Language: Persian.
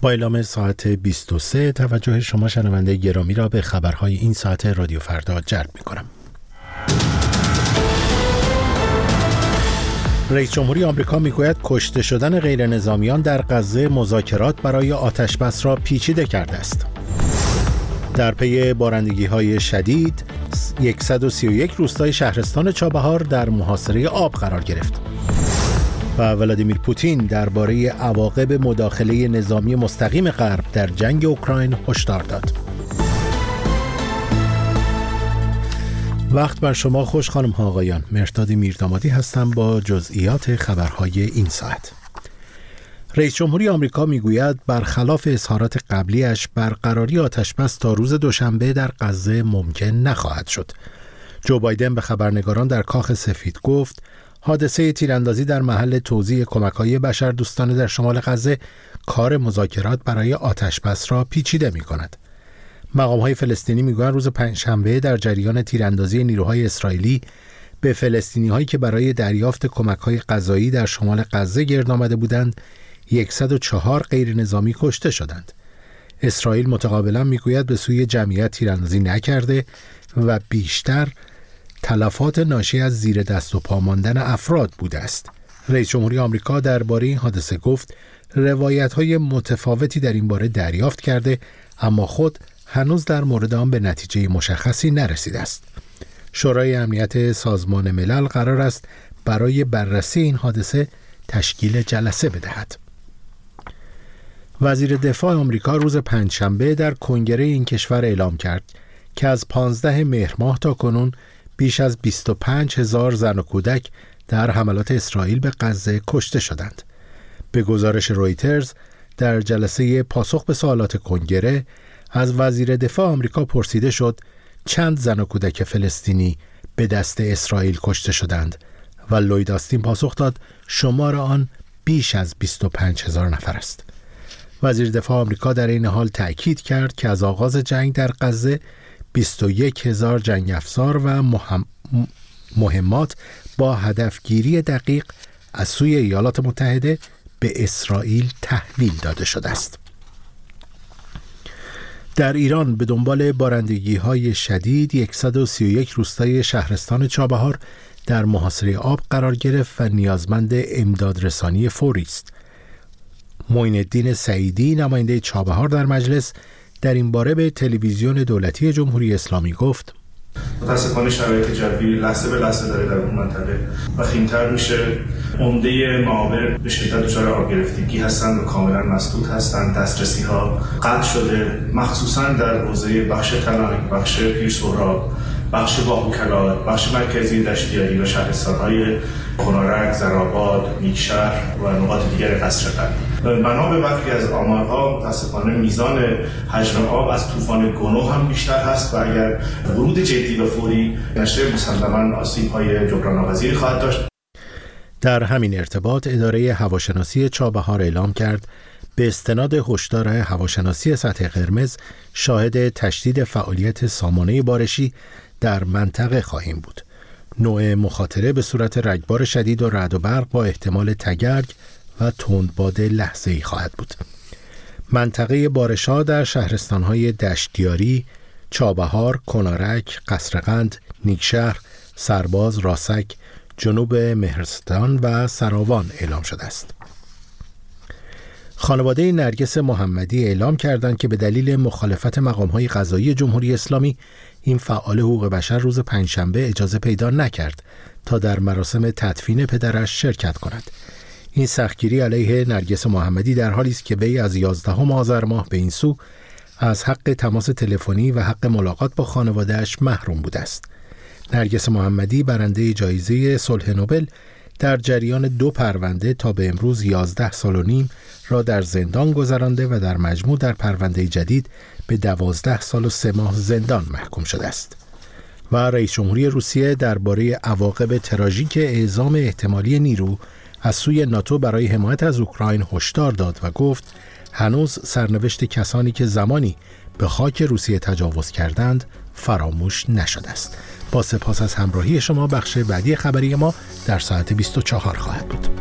با اعلام ساعت 23 توجه شما شنونده گرامی را به خبرهای این ساعت رادیو فردا جلب می کنم. رئیس جمهوری آمریکا می‌گوید کشته شدن غیر نظامیان در غزه مذاکرات برای آتشبس را پیچیده کرده است. در پی بارندگی های شدید 131 روستای شهرستان چابهار در محاصره آب قرار گرفت. و ولادیمیر پوتین درباره عواقب مداخله نظامی مستقیم غرب در جنگ اوکراین هشدار داد. وقت بر شما خوش خانم ها آقایان. مرتاد میردامادی هستم با جزئیات خبرهای این ساعت. رئیس جمهوری آمریکا می‌گوید برخلاف اظهارات قبلیش برقراری آتشبس تا روز دوشنبه در غزه ممکن نخواهد شد. جو بایدن به خبرنگاران در کاخ سفید گفت حادثه تیراندازی در محل توزیع کمکهای بشر دوستانه در شمال غزه کار مذاکرات برای آتشبس را پیچیده می کند. فلسطینی می‌گویند روز پنجشنبه در جریان تیراندازی نیروهای اسرائیلی به فلسطینی هایی که برای دریافت کمک های غذایی در شمال غزه گرد آمده بودند 104 غیر نظامی کشته شدند. اسرائیل متقابلا می‌گوید به سوی جمعیت تیراندازی نکرده و بیشتر تلفات ناشی از زیر دست و پا ماندن افراد بوده است. رئیس جمهوری آمریکا درباره این حادثه گفت روایت های متفاوتی در این باره دریافت کرده اما خود هنوز در مورد آن به نتیجه مشخصی نرسیده است. شورای امنیت سازمان ملل قرار است برای بررسی این حادثه تشکیل جلسه بدهد. وزیر دفاع آمریکا روز پنجشنبه در کنگره این کشور اعلام کرد که از 15 مهر ماه تا کنون بیش از 25 هزار زن و کودک در حملات اسرائیل به غزه کشته شدند. به گزارش رویترز در جلسه پاسخ به سوالات کنگره از وزیر دفاع آمریکا پرسیده شد چند زن و کودک فلسطینی به دست اسرائیل کشته شدند و لوید آستین پاسخ داد شمار آن بیش از 25 هزار نفر است. وزیر دفاع آمریکا در این حال تأکید کرد که از آغاز جنگ در غزه 21 هزار جنگ افزار و مهمات با هدفگیری دقیق از سوی ایالات متحده به اسرائیل تحویل داده شده است. در ایران به دنبال بارندگی های شدید 131 روستای شهرستان چابهار در محاصره آب قرار گرفت و نیازمند امداد رسانی فوری است. معین الدین سعیدی نماینده چابهار در مجلس در این باره به تلویزیون دولتی جمهوری اسلامی گفت. متاسفانه شرایط جوی لحظه به لحظه داره در اون منطقه و خیمتر میشه. عمده معابر به شدت دچار آب گرفتگی هستند و کاملا مسدود هستند. دسترسی ها قطع شده مخصوصا در حوزه بخش تلانک بخش پیرسورا بخش باهوکلا بخش مرکزی دشتیاری و شهرستانهای خنارک، زراباد، نیکشهر و نقاط دیگر قصر قلب بنا به برخی از آمارها متاسفانه میزان حجم آب از طوفان گنو هم بیشتر هست و اگر ورود جدی و فوری نشه مسلما آسیب های جبران خواهد داشت. در همین ارتباط اداره هواشناسی چابهار اعلام کرد به استناد هشدار هواشناسی سطح قرمز شاهد تشدید فعالیت سامانه بارشی در منطقه خواهیم بود. نوع مخاطره به صورت رگبار شدید و رعد و برق با احتمال تگرگ و تندباد لحظه ای خواهد بود. منطقه بارشا در شهرستانهای دشتیاری، چابهار، کنارک، قصرقند، نیکشهر، سرباز، راسک، جنوب مهرستان و سراوان اعلام شده است. خانواده نرگس محمدی اعلام کردند که به دلیل مخالفت مقامهای قضایی جمهوری اسلامی این فعال حقوق بشر روز پنجشنبه اجازه پیدا نکرد تا در مراسم تدفین پدرش شرکت کند. این سختگیری علیه نرگس محمدی در حالی است که وی از 11 آذر ماه به این سو از حق تماس تلفنی و حق ملاقات با خانوادهش محروم بوده است. نرگس محمدی برنده جایزه صلح نوبل در جریان دو پرونده تا به امروز 11 سال و نیم را در زندان گذرانده و در مجموع در پرونده جدید به دوازده سال و سه ماه زندان محکوم شده است. و رئیس جمهوری روسیه درباره عواقب تراژیک اعزام احتمالی نیرو از سوی ناتو برای حمایت از اوکراین هشدار داد و گفت هنوز سرنوشت کسانی که زمانی به خاک روسیه تجاوز کردند فراموش نشده است. با سپاس از همراهی شما بخش بعدی خبری ما در ساعت 24 خواهد بود.